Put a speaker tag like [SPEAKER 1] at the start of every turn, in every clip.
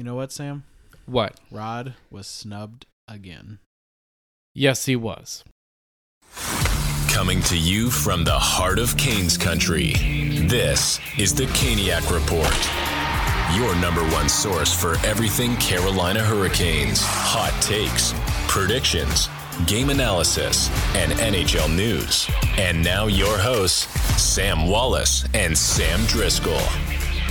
[SPEAKER 1] You know what, Sam?
[SPEAKER 2] What?
[SPEAKER 1] Rod was snubbed again.
[SPEAKER 2] Yes, he was.
[SPEAKER 3] Coming to you from the heart of Canes country, this is the Caniac Report. Your number one source for everything Carolina Hurricanes, hot takes, predictions, game analysis, and NHL news. And now your hosts, Sam Wallace and Sam Driscoll.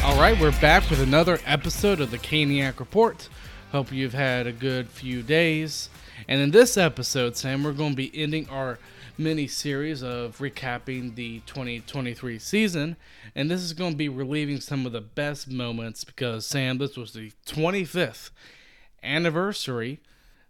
[SPEAKER 2] All right, we're back with another episode of the Caniac Report. Hope you've had a good few days. And in this episode, Sam, we're going to be ending our mini series of recapping the 2023 season. And this is going to be relieving some of the best moments because, Sam, this was the 25th anniversary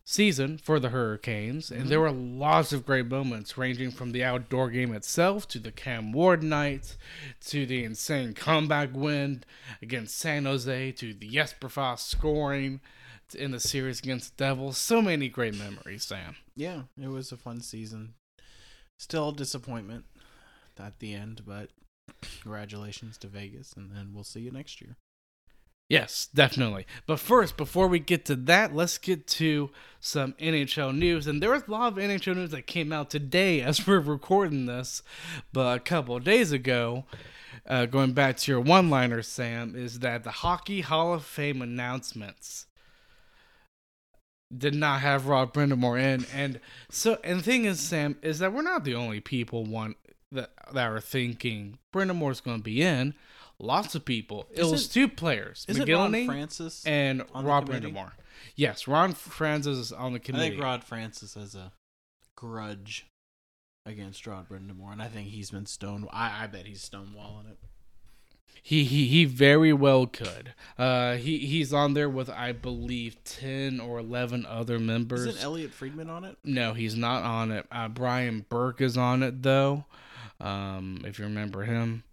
[SPEAKER 2] season for the Hurricanes, and mm-hmm. there were lots of great moments, ranging from the outdoor game itself to the Cam Ward night to the insane comeback win against San Jose to the Jesper scoring in the series against the Devils. So many great memories, Sam.
[SPEAKER 1] Yeah, it was a fun season. Still a disappointment at the end, but congratulations to Vegas, and then we'll see you next year.
[SPEAKER 2] Yes, definitely. But first, before we get to that, let's get to some NHL news. And there was a lot of NHL news that came out today as we're recording this. But a couple days ago, uh, going back to your one liner, Sam, is that the Hockey Hall of Fame announcements did not have Rod Brind'Amour in. And so, and the thing is, Sam, is that we're not the only people want that, that are thinking Brind'Amour's going to be in lots of people. It
[SPEAKER 1] Isn't-
[SPEAKER 2] was two players,
[SPEAKER 1] Ron
[SPEAKER 2] Mogilny
[SPEAKER 1] Francis?
[SPEAKER 2] and Rob? Brind'Amour. Yes, Ron Francis is on the committee.
[SPEAKER 1] I think Rod Francis has a grudge against Rod Brind'Amour, and I think he's been stone. I, I bet he's stonewalling it.
[SPEAKER 2] He he he very well could. Uh, he he's on there with I believe ten or eleven other members.
[SPEAKER 1] Isn't Elliotte Friedman on it?
[SPEAKER 2] no, he's not on it. Uh, Brian Burke is on it though. Um, if you remember him,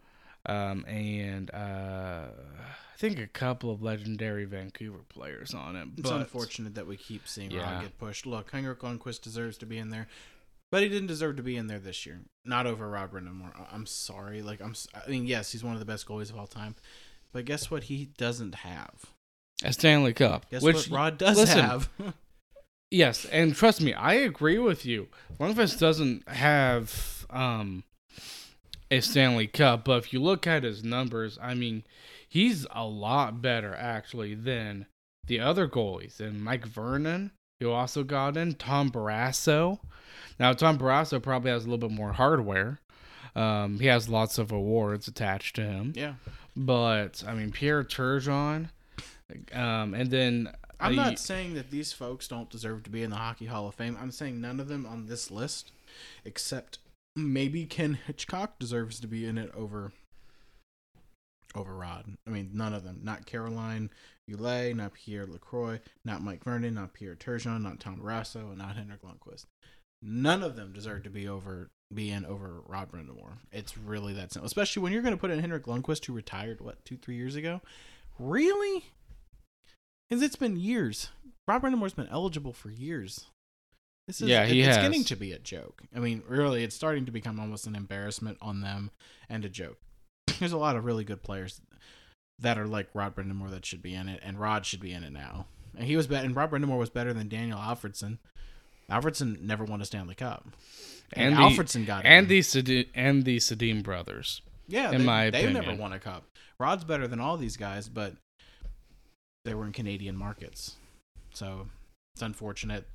[SPEAKER 2] um, and uh, I think a couple of legendary Vancouver players on it.
[SPEAKER 1] It's unfortunate that we keep seeing
[SPEAKER 2] Yeah.
[SPEAKER 1] Rod get pushed. Look, Henrik Lundqvist deserves to be in there, but he didn't deserve to be in there this year. Not over Rod Brind'Amour. I'm sorry. Like I'm. I mean, yes, he's one of the best goalies of all time, but guess what? He doesn't have.
[SPEAKER 2] a Stanley Cup,
[SPEAKER 1] Guess
[SPEAKER 2] which
[SPEAKER 1] what? Rod does
[SPEAKER 2] listen,
[SPEAKER 1] have.
[SPEAKER 2] Yes, and trust me, I agree with you. Lundqvist doesn't have um, a Stanley Cup, but if you look at his numbers, I mean, he's a lot better actually than the other goalies. And Mike Vernon, who also got in, Tom Barrasso. Now, Tom Barrasso probably has a little bit more hardware. Um, he has lots of awards attached to him,
[SPEAKER 1] yeah,
[SPEAKER 2] but I mean, Pierre Turgeon, um, and then
[SPEAKER 1] I'm
[SPEAKER 2] uh,
[SPEAKER 1] not saying that these folks don't deserve to be in the Hockey Hall of Fame. I'm saying none of them on this list, except maybe Ken Hitchcock deserves to be in it over over Rod. I mean, none of them. Not Caroline Ouellette, not Pierre Lacroix, not Mike Vernon, not Pierre Turgeon, not Tom Rasso, and not Henrik Lundqvist. None of them deserve to be over be in over Rod Brind'Amour. It's really that simple. Especially when you're going to put in Henrik Lundqvist, who retired what two three years ago. Really? Because it's been years. Rob Brind'Amour's been eligible for years. This is,
[SPEAKER 2] Yeah, he
[SPEAKER 1] it's
[SPEAKER 2] has.
[SPEAKER 1] getting to be a joke. I mean, really, it's starting to become almost an embarrassment on them and a joke. There's a lot of really good players that are like Rod Brind'Amour that should be in it, and Rod should be in it now. And he was better, and Rob Brind'Amour was better than Daniel Alfredsson. Alfredsson never won a Stanley Cup, and,
[SPEAKER 2] And the-
[SPEAKER 1] Alfredsson got
[SPEAKER 2] and
[SPEAKER 1] in.
[SPEAKER 2] the Sedi- and the Sedin brothers.
[SPEAKER 1] Yeah,
[SPEAKER 2] in
[SPEAKER 1] they,
[SPEAKER 2] my
[SPEAKER 1] they've never won a cup. Rod's better than all these guys, but they were in Canadian markets, so it's unfortunate.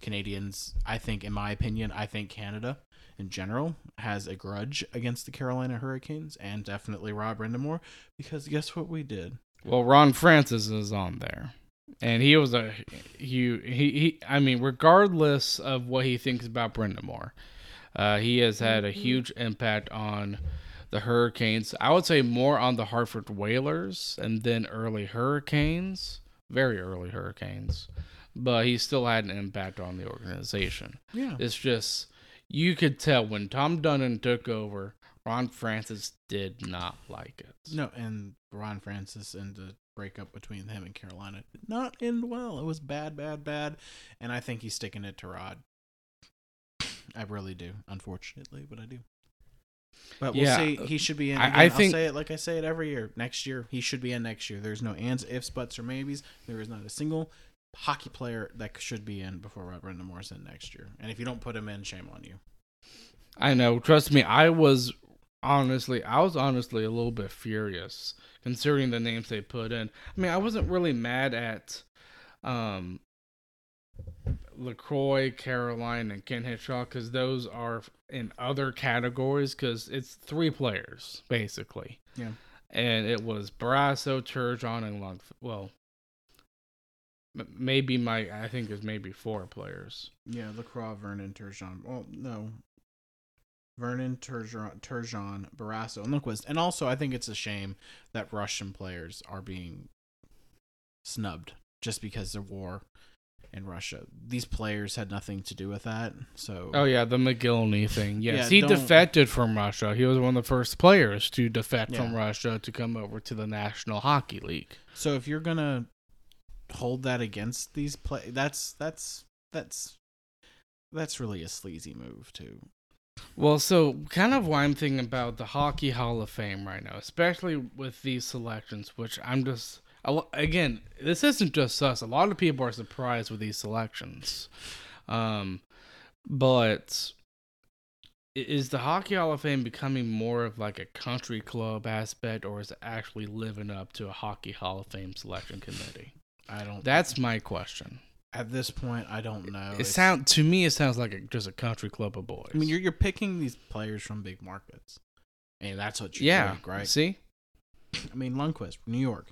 [SPEAKER 1] Canadians, I think, in my opinion, I think Canada in general has a grudge against the Carolina Hurricanes and definitely Rob Brind'Amour because guess what we did?
[SPEAKER 2] Well, Ron Francis is on there, and he was a he he, he I mean, regardless of what he thinks about Brind'Amour, uh, he has had a huge impact on the Hurricanes. I would say more on the Hartford Whalers and then early Hurricanes, very early Hurricanes, but he still had an impact on the organization.
[SPEAKER 1] Yeah,
[SPEAKER 2] It's just you could tell when Tom Dundon took over, Ron Francis did not like it.
[SPEAKER 1] no, and Ron Francis and the breakup between him and Carolina did not end well. It was bad, bad, bad, and I think he's sticking it to Rod. I really do, unfortunately, but I do. But we'll
[SPEAKER 2] Yeah,
[SPEAKER 1] see. He should be in.
[SPEAKER 2] I-
[SPEAKER 1] Again,
[SPEAKER 2] I
[SPEAKER 1] I,
[SPEAKER 2] think-
[SPEAKER 1] will say it like I say it every year. Next year, he should be in next year. There's no ands, ifs, buts, or maybes. There is not a single hockey player that should be in before Brendan in next year. And if you don't put him in, shame on you.
[SPEAKER 2] I know. Trust me, I was honestly, I was honestly a little bit furious considering the names they put in. I mean, I wasn't really mad at um, Lacroix, Caroline, and Ken Hitchcock because those are in other categories because it's three players basically.
[SPEAKER 1] Yeah.
[SPEAKER 2] And it was Barrasso, Turgeon, and Lung. Well, maybe my I think is maybe four players.
[SPEAKER 1] Yeah, Lacroix, Vernon, Turgeon. Well, no. Vernon, Turgeon, Turgeon Barrasso, and Lundqvist. And also, I think it's a shame that Russian players are being snubbed just because of war in Russia. These players had nothing to do with that. So,
[SPEAKER 2] Oh yeah, the Mogilny thing. Yes,
[SPEAKER 1] Yeah,
[SPEAKER 2] he
[SPEAKER 1] don't-
[SPEAKER 2] defected from Russia. He was one of the first players to defect from Russia to come over to the National Hockey League.
[SPEAKER 1] so if you're gonna hold that against these play, that's that's that's that's really a sleazy move too.
[SPEAKER 2] Well, so kind of why I'm thinking about the Hockey Hall of Fame right now, especially with these selections, which I'm just again, this isn't just us. A lot of people are surprised with these selections, um, but is the Hockey Hall of Fame becoming more of like a country club aspect, or is it actually living up to a Hockey Hall of Fame selection committee?
[SPEAKER 1] I don't.
[SPEAKER 2] That's my question.
[SPEAKER 1] at this point, I don't know.
[SPEAKER 2] It
[SPEAKER 1] It's-
[SPEAKER 2] sound to me, it sounds like a, just a country club of boys.
[SPEAKER 1] I mean, you're you're picking these players from big markets, and that's what you're
[SPEAKER 2] yeah,
[SPEAKER 1] doing, right?
[SPEAKER 2] See,
[SPEAKER 1] I mean, Lundqvist, New York.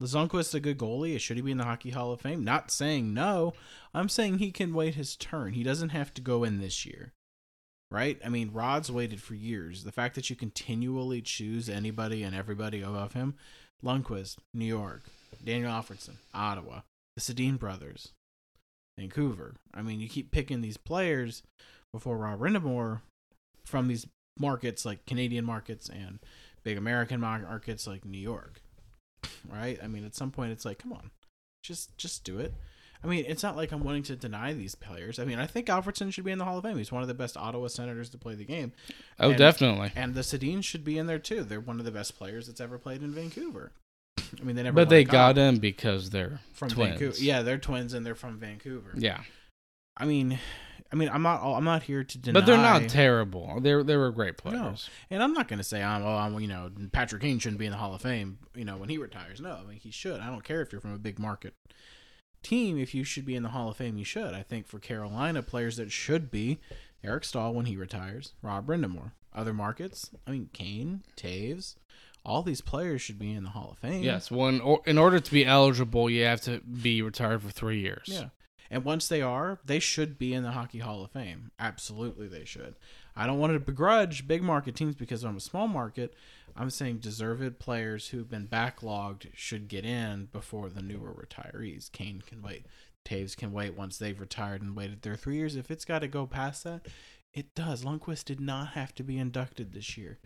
[SPEAKER 1] Lundqvist a good goalie. Should he be in the Hockey Hall of Fame? Not saying no. I'm saying he can wait his turn. He doesn't have to go in this year, right? I mean, Rod's waited for years. The fact that you continually choose anybody and everybody above him, Lundqvist, New York, Daniel Alfredsson, Ottawa, the Sedin brothers, Vancouver. I mean, you keep picking these players before Rob Brind'Amour from these markets like Canadian markets and big American markets like New York, right? I mean, at some point, it's like, come on, just just do it. I mean, it's not like I'm wanting to deny these players. I mean, I think Alfredsson should be in the Hall of Fame. He's one of the best Ottawa Senators to play the game,
[SPEAKER 2] oh,
[SPEAKER 1] And-
[SPEAKER 2] definitely.
[SPEAKER 1] and the Sedins should be in there too. They're one of the best players that's ever played in Vancouver. I mean, they never.
[SPEAKER 2] But they got in because they're
[SPEAKER 1] from
[SPEAKER 2] twins.
[SPEAKER 1] Vancouver. Yeah, they're twins and they're from Vancouver.
[SPEAKER 2] yeah.
[SPEAKER 1] I mean, I mean, I'm not. I'm not here to deny.
[SPEAKER 2] But they're not terrible. They they were great players.
[SPEAKER 1] And I'm not going to say, I'm, oh, I'm, you know, Patrick Kane shouldn't be in the Hall of Fame, you know, when he retires. No, I mean, he should. I don't care if you're from a big market team. If you should be in the Hall of Fame, you should. I think for Carolina, players that should be Eric Staal when he retires, Rob Brind'Amour. Other markets, I mean, Kane, Toews, all these players should be in the Hall of Fame.
[SPEAKER 2] Yes, one or, in order to be eligible, you have to be retired for three years.
[SPEAKER 1] Yeah. And once they are, they should be in the Hockey Hall of Fame. Absolutely, they should. I don't want to begrudge big market teams because I'm a small market. I'm saying deserved players who've been backlogged should get in before the newer retirees. Kane can wait. Toews can wait once they've retired and waited their three years. If it's got to go past that, it does. Lundqvist did not have to be inducted this year.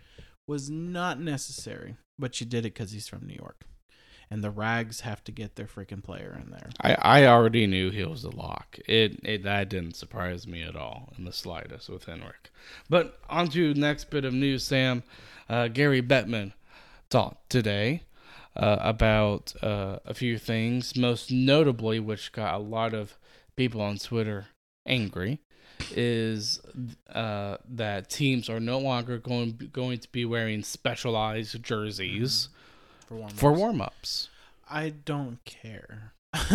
[SPEAKER 1] Was not necessary, but you did it because he's from New York. And the Rags have to get their freaking player in there.
[SPEAKER 2] I, I already knew he was a lock. It it that didn't surprise me at all in the slightest with Henrik. But on to next bit of news, Sam. Uh, Gary Bettman talked today uh, about uh, a few things, most notably, which got a lot of people on Twitter angry, is uh, that teams are no longer going going to be wearing specialized jerseys
[SPEAKER 1] For warm
[SPEAKER 2] for warm ups.
[SPEAKER 1] I don't care.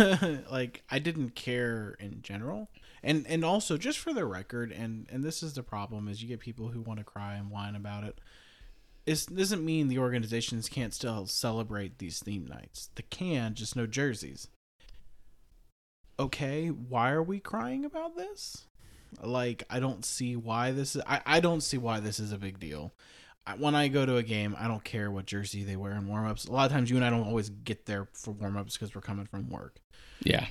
[SPEAKER 1] like I didn't care in general. And and also just for the record and and this is the problem is you get people who want to cry and whine about it. It doesn't mean the organizations can't still celebrate these theme nights. They can, just no jerseys. Okay, why are we crying about this? Like I don't see why this is I, I don't see why this is a big deal. I, when I go to a game, I don't care what jersey they wear in warm-ups. A lot of times you and I don't always get there for warm-ups because we're coming from work.
[SPEAKER 2] Yeah.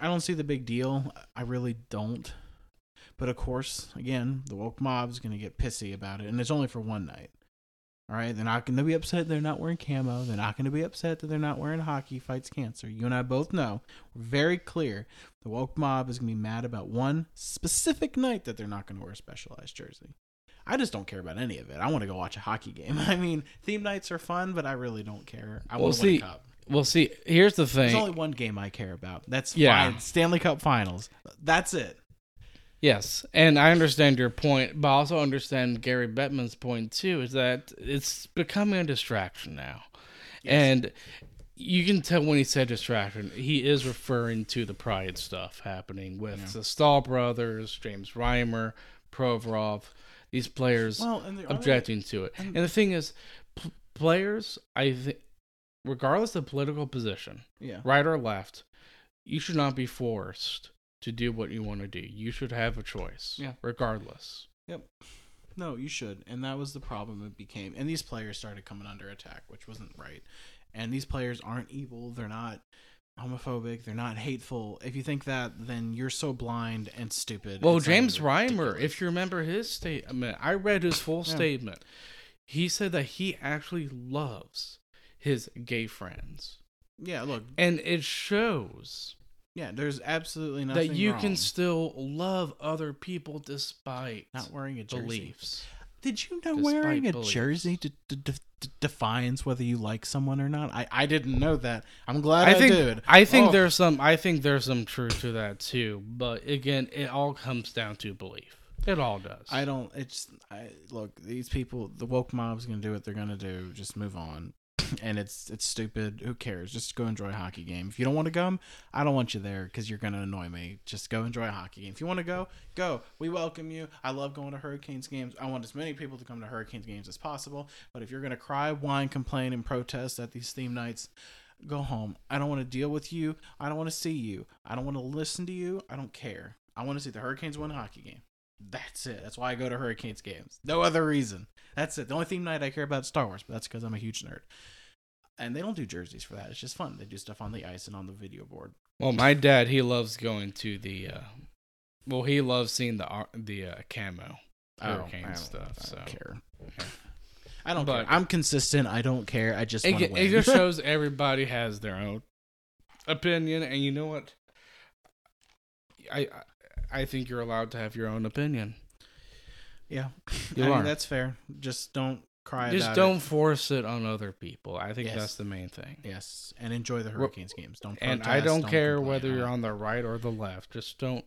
[SPEAKER 1] I don't see the big deal. I really don't. But of course, again, the woke mob's going to get pissy about it, and it's only for one night. All right, they're not going to be upset they're not wearing camo. They're not going to be upset that they're not wearing hockey fights cancer. You and I both know, we're very clear, the woke mob is going to be mad about one specific night that they're not going to wear a specialized jersey. I just don't care about any of it. I want to go watch a hockey game. I mean, theme nights are fun, but I really don't care. I
[SPEAKER 2] Well,
[SPEAKER 1] want to win
[SPEAKER 2] see,
[SPEAKER 1] a cup.
[SPEAKER 2] Well, see, here's the thing.
[SPEAKER 1] There's only one game I care about. That's
[SPEAKER 2] Yeah.
[SPEAKER 1] fine. Stanley Cup Finals. That's it.
[SPEAKER 2] Yes, and I understand your point, but I also understand Gary Bettman's point too. Is that it's becoming a distraction now, and you can tell when he said distraction, he is referring to the pride stuff happening with the Staal brothers, James Reimer, Provorov, these players
[SPEAKER 1] Well, and only-
[SPEAKER 2] objecting to it. And the thing is, p- players, I think, regardless of political position,
[SPEAKER 1] Yeah.
[SPEAKER 2] right or left, you should not be forced to do what you want to do. You should have a choice,
[SPEAKER 1] Yeah.
[SPEAKER 2] regardless.
[SPEAKER 1] Yep. No, you should. And that was the problem it became. And these players started coming under attack, which wasn't right. And these players aren't evil. They're not homophobic. They're not hateful. If you think that, then you're so blind and stupid.
[SPEAKER 2] Well,
[SPEAKER 1] It's
[SPEAKER 2] James Reimer, if you remember his statement, I read his full
[SPEAKER 1] Yeah.
[SPEAKER 2] statement. He said that he actually loves his gay friends.
[SPEAKER 1] Yeah, look.
[SPEAKER 2] And it shows
[SPEAKER 1] Yeah, there's absolutely nothing
[SPEAKER 2] that you
[SPEAKER 1] wrong.
[SPEAKER 2] can still love other people despite
[SPEAKER 1] not wearing a jersey.
[SPEAKER 2] beliefs.
[SPEAKER 1] Did you know
[SPEAKER 2] Despite
[SPEAKER 1] wearing a
[SPEAKER 2] beliefs.
[SPEAKER 1] jersey d- d- d- d- defines whether you like someone or not? I, I didn't know that. I'm glad I,
[SPEAKER 2] I think
[SPEAKER 1] did.
[SPEAKER 2] I think
[SPEAKER 1] Oh.
[SPEAKER 2] there's some I think there's some truth to that too. But again, it all comes down to belief. It all does.
[SPEAKER 1] I don't. It's I look. These people, the woke mob's gonna do what they're gonna do. Just move on. And it's it's stupid. Who cares? Just go enjoy a hockey game. If you don't want to come, I don't want you there because you're gonna annoy me. Just go enjoy a hockey game. If you want to go, go. We welcome you. I love going to Hurricanes games. I want as many people to come to Hurricanes games as possible. But if you're gonna cry, whine, complain, and protest at these theme nights, go home. I don't want to deal with you. I don't want to see you. I don't want to listen to you. I don't care. I want to see the Hurricanes win a hockey game. That's it. That's why I go to Hurricanes games. No other reason. That's it. The only theme night I care about is Star Wars, but that's because I'm a huge nerd. And they don't do jerseys for that. It's just fun. They do stuff on the ice and on the video board.
[SPEAKER 2] well, my dad he loves going to the. Uh, well, he loves seeing the ar- the uh, camo hurricane
[SPEAKER 1] I don't-
[SPEAKER 2] stuff.
[SPEAKER 1] I
[SPEAKER 2] so
[SPEAKER 1] don't care. I don't
[SPEAKER 2] But-
[SPEAKER 1] care. I'm consistent. I don't care. I just
[SPEAKER 2] it,
[SPEAKER 1] want to
[SPEAKER 2] ge-
[SPEAKER 1] win.
[SPEAKER 2] it just shows everybody has their own opinion, and you know what? I I- think you're allowed to have your own opinion.
[SPEAKER 1] yeah,
[SPEAKER 2] You
[SPEAKER 1] I mean,
[SPEAKER 2] are.
[SPEAKER 1] that's fair. Just don't cry.
[SPEAKER 2] Just don't
[SPEAKER 1] It.
[SPEAKER 2] force it on other people. I think
[SPEAKER 1] Yes.
[SPEAKER 2] that's the main thing.
[SPEAKER 1] Yes, and enjoy the Hurricanes games. Don't.
[SPEAKER 2] And I
[SPEAKER 1] protest,
[SPEAKER 2] don't care
[SPEAKER 1] complain
[SPEAKER 2] whether you're on the right or the left. Just don't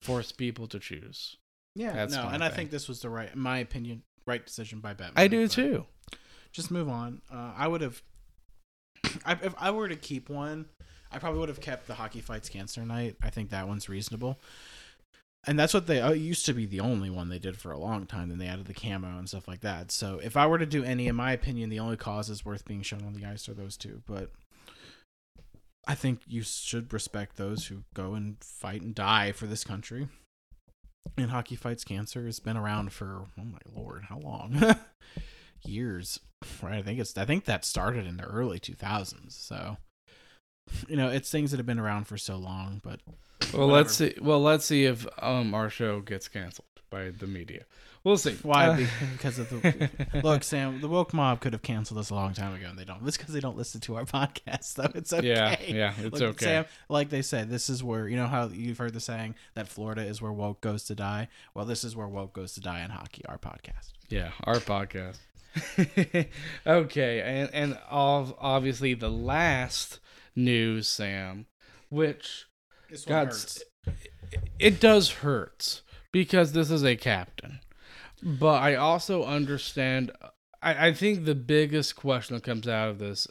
[SPEAKER 2] force people to choose.
[SPEAKER 1] Yeah,
[SPEAKER 2] That's
[SPEAKER 1] no, and I think this was the right, in my opinion, right decision by Bettman.
[SPEAKER 2] I do too.
[SPEAKER 1] Just move on. Uh, I would have, I, if I were to keep one, I probably would have kept the hockey fights cancer night. I think that one's reasonable, and that's what they uh, used to be the only one they did for a long time. Then they added the camo and stuff like that. So if I were to do any, in my opinion, the only causes worth being shown on the ice are those two. But I think you should respect those who go and fight and die for this country. And hockey fights cancer has been around for oh my lord, how long? Years, right? I think it's I think that started in the early 2000s. So, you know, it's things that have been around for so long. But
[SPEAKER 2] Well, let's see. Well, let's see if um our show gets canceled by the media. We'll see.
[SPEAKER 1] why?
[SPEAKER 2] Uh,
[SPEAKER 1] because of the look, Sam. The woke mob could have canceled us a long time ago, and they don't. It's because they don't listen to our podcast. Though it's okay.
[SPEAKER 2] Yeah, yeah, it's
[SPEAKER 1] Look,
[SPEAKER 2] okay.
[SPEAKER 1] Sam, like they said, this is where you know how you've heard the saying that Florida is where woke goes to die. Well, this is where woke goes to die in hockey. Our podcast.
[SPEAKER 2] Yeah, our podcast. okay, and and obviously the last news, Sam, which
[SPEAKER 1] This
[SPEAKER 2] God, it does hurt because this is a captain. But I also understand. I, I think the biggest question that comes out of this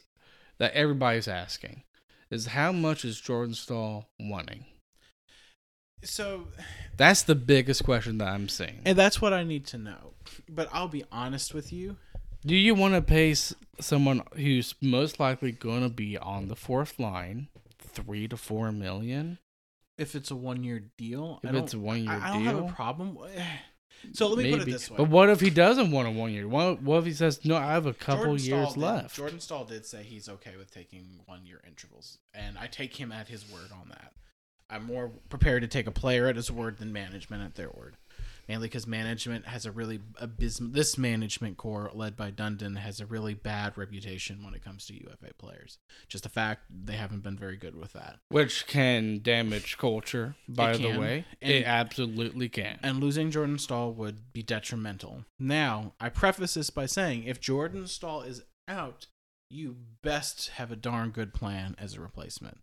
[SPEAKER 2] that everybody's asking is how much is Jordan Staal wanting?
[SPEAKER 1] So,
[SPEAKER 2] That's the biggest question that I'm seeing.
[SPEAKER 1] and that's what I need to know. But I'll be honest with you.
[SPEAKER 2] Do you want to pay s- someone who's most likely going to be on the fourth line three to four million?
[SPEAKER 1] If it's a one-year deal,
[SPEAKER 2] If it's a one-year
[SPEAKER 1] I, I don't have
[SPEAKER 2] deal?
[SPEAKER 1] a problem. So let me put it this way.
[SPEAKER 2] But what if he doesn't want a one year? What, what if he says no? I have a couple
[SPEAKER 1] Jordan
[SPEAKER 2] years
[SPEAKER 1] Staal did-
[SPEAKER 2] left.
[SPEAKER 1] Jordan Staal did say he's okay with taking one-year intervals, and I take him at his word on that. I'm more prepared to take a player at his word than management at their word. Mainly because management has a really abysmal. This management core, led by Dundon, has a really bad reputation when it comes to UFA players. Just a fact, they haven't been very good with that.
[SPEAKER 2] Which can damage culture, by the way.
[SPEAKER 1] And-
[SPEAKER 2] it absolutely can.
[SPEAKER 1] And losing Jordan Staal would be detrimental. Now, I preface this by saying if Jordan Staal is out, you best have a darn good plan as a replacement.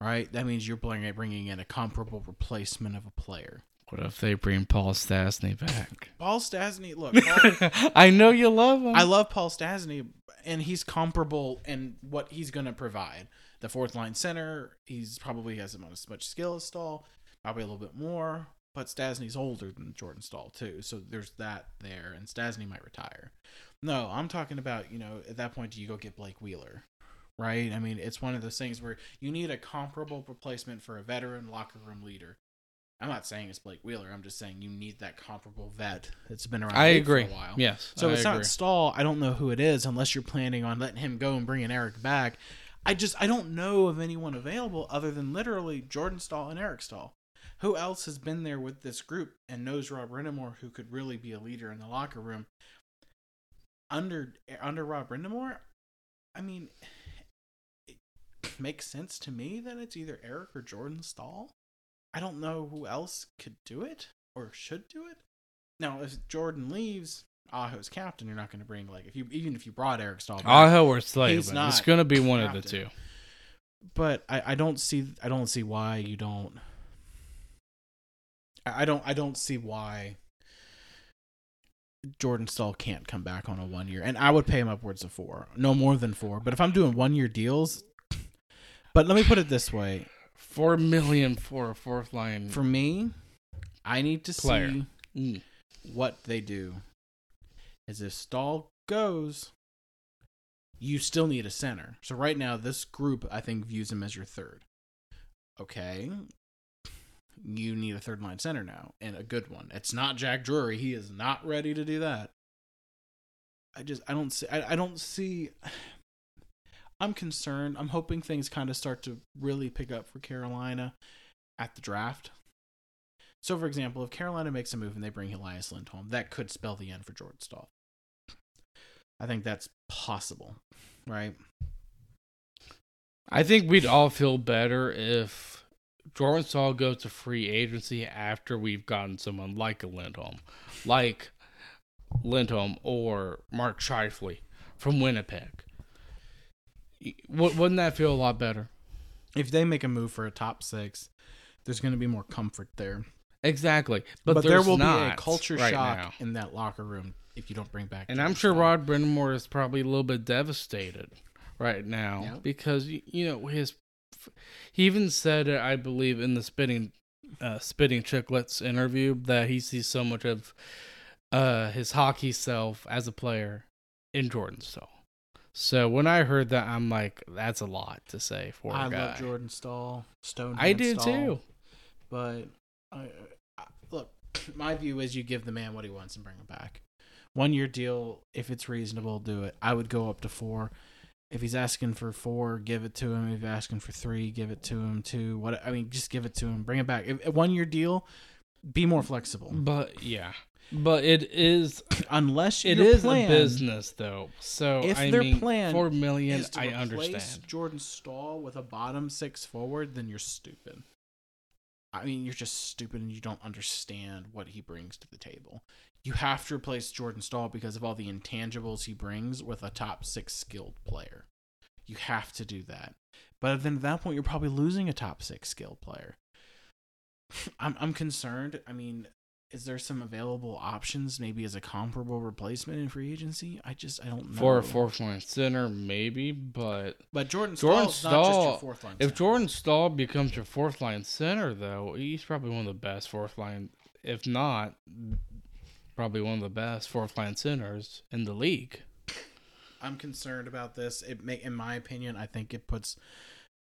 [SPEAKER 1] Right? That means you're bringing bringing in a comparable replacement of a player.
[SPEAKER 2] What if they bring Paul Stastny back?
[SPEAKER 1] Paul Stastny, look, Paul,
[SPEAKER 2] I know you love him.
[SPEAKER 1] I love Paul Stastny, and he's comparable in what he's going to provide. The fourth line center, he's probably has as much skill as Staal, probably a little bit more. But Stastny's older than Jordan Staal too, so there's that there, and Stastny might retire. No, I'm talking about you know at that point do you go get Blake Wheeler, right? I mean it's one of those things where you need a comparable replacement for a veteran locker room leader. I'm not saying it's Blake Wheeler. I'm just saying you need that comparable vet that's been around.
[SPEAKER 2] I agree.
[SPEAKER 1] For a while.
[SPEAKER 2] Yes.
[SPEAKER 1] So
[SPEAKER 2] I
[SPEAKER 1] it's
[SPEAKER 2] agree.
[SPEAKER 1] not Staal. I don't know who it is unless you're planning on letting him go and bringing Eric back. I just I don't know of anyone available other than literally Jordan Staal and Eric Staal. Who else has been there with this group and knows Rob Brind'Amour who could really be a leader in the locker room? Under under Rob Brind'Amour, I mean, it makes sense to me that it's either Eric or Jordan Staal. I don't know who else could do it or should do it. Now, if Jordan leaves, Aho's captain. You're not going to bring like if you even if you brought Eric Staal.
[SPEAKER 2] Aho or Slavin. It's going to be one of the two.
[SPEAKER 1] but I, I don't see I don't see why you don't. I I don't I don't see why Jordan Staal can't come back on a one year, and I would pay him upwards of four, no more than four. But if I'm doing one year deals, but let me put it this way:
[SPEAKER 2] Four million for a fourth line.
[SPEAKER 1] for me, I need to
[SPEAKER 2] Player.
[SPEAKER 1] see
[SPEAKER 2] Mm.
[SPEAKER 1] what they do. Is if Staal goes, you still need a center. So right now, this group I think views him as your third. Okay, you need a third line center now and a good one. It's not Jack Drury. He is not ready to do that. I just I don't see I, I don't see. I'm concerned. I'm hoping things kind of start to really pick up for Carolina at the draft. So, for example, if Carolina makes a move and they bring Elias Lindholm, that could spell the end for Jordan Staal. I think that's possible, right?
[SPEAKER 2] I think we'd all feel better if Jordan Staal goes to free agency after we've gotten someone like a Lindholm, like Lindholm or Mark Scheifele from Winnipeg. Wou- Wouldn't that feel a lot better?
[SPEAKER 1] If they make a move for a top six, there's going to be more comfort there.
[SPEAKER 2] Exactly, but,
[SPEAKER 1] But, there will be a culture
[SPEAKER 2] right
[SPEAKER 1] shock
[SPEAKER 2] now.
[SPEAKER 1] in that locker room if you don't bring back.
[SPEAKER 2] And
[SPEAKER 1] Jordan
[SPEAKER 2] I'm sure
[SPEAKER 1] Staal.
[SPEAKER 2] Rod Brind'Amour is probably a little bit devastated right now because you know his. He even said, I believe, in the spitting, uh, spitting Chiclets interview that he sees so much of uh, his hockey self as a player in Jordan Staal. So when I heard that, I'm like, that's a lot to say for a
[SPEAKER 1] I
[SPEAKER 2] guy.
[SPEAKER 1] love Jordan Staal, Stone.
[SPEAKER 2] I do too.
[SPEAKER 1] But I, I, look, my view is you give the man what he wants and bring him back. One year deal, if it's reasonable, do it. I would go up to four. If he's asking for four, give it to him. If he's asking for three, give it to him. Two, what I mean, just give it to him. Bring it back. If a one year deal, be more flexible.
[SPEAKER 2] But yeah, but it is
[SPEAKER 1] Unless
[SPEAKER 2] it
[SPEAKER 1] your plan
[SPEAKER 2] a business though. So
[SPEAKER 1] If
[SPEAKER 2] I
[SPEAKER 1] their
[SPEAKER 2] mean,
[SPEAKER 1] plan
[SPEAKER 2] four million,
[SPEAKER 1] is to
[SPEAKER 2] I understand.
[SPEAKER 1] Jordan Staal with a bottom six forward, then you're stupid. I mean, you're just stupid and you don't understand what he brings to the table. You have to replace Jordan Staal because of all the intangibles he brings with a top six skilled player. You have to do that. But then at that point, you're probably losing a top six skilled player. I'm I'm concerned. I mean, is there some available options maybe as a comparable replacement in free agency? I just I don't know.
[SPEAKER 2] For a fourth line center, maybe, but
[SPEAKER 1] But Jordan
[SPEAKER 2] Jordan
[SPEAKER 1] Staal's not just your
[SPEAKER 2] Staal-
[SPEAKER 1] fourth line.
[SPEAKER 2] if
[SPEAKER 1] center.
[SPEAKER 2] Jordan Staal becomes your fourth line center, though, he's probably one of the best fourth line, if not, probably one of the best fourth line centers in the league.
[SPEAKER 1] I'm concerned about this. It may, in my opinion, I think it puts.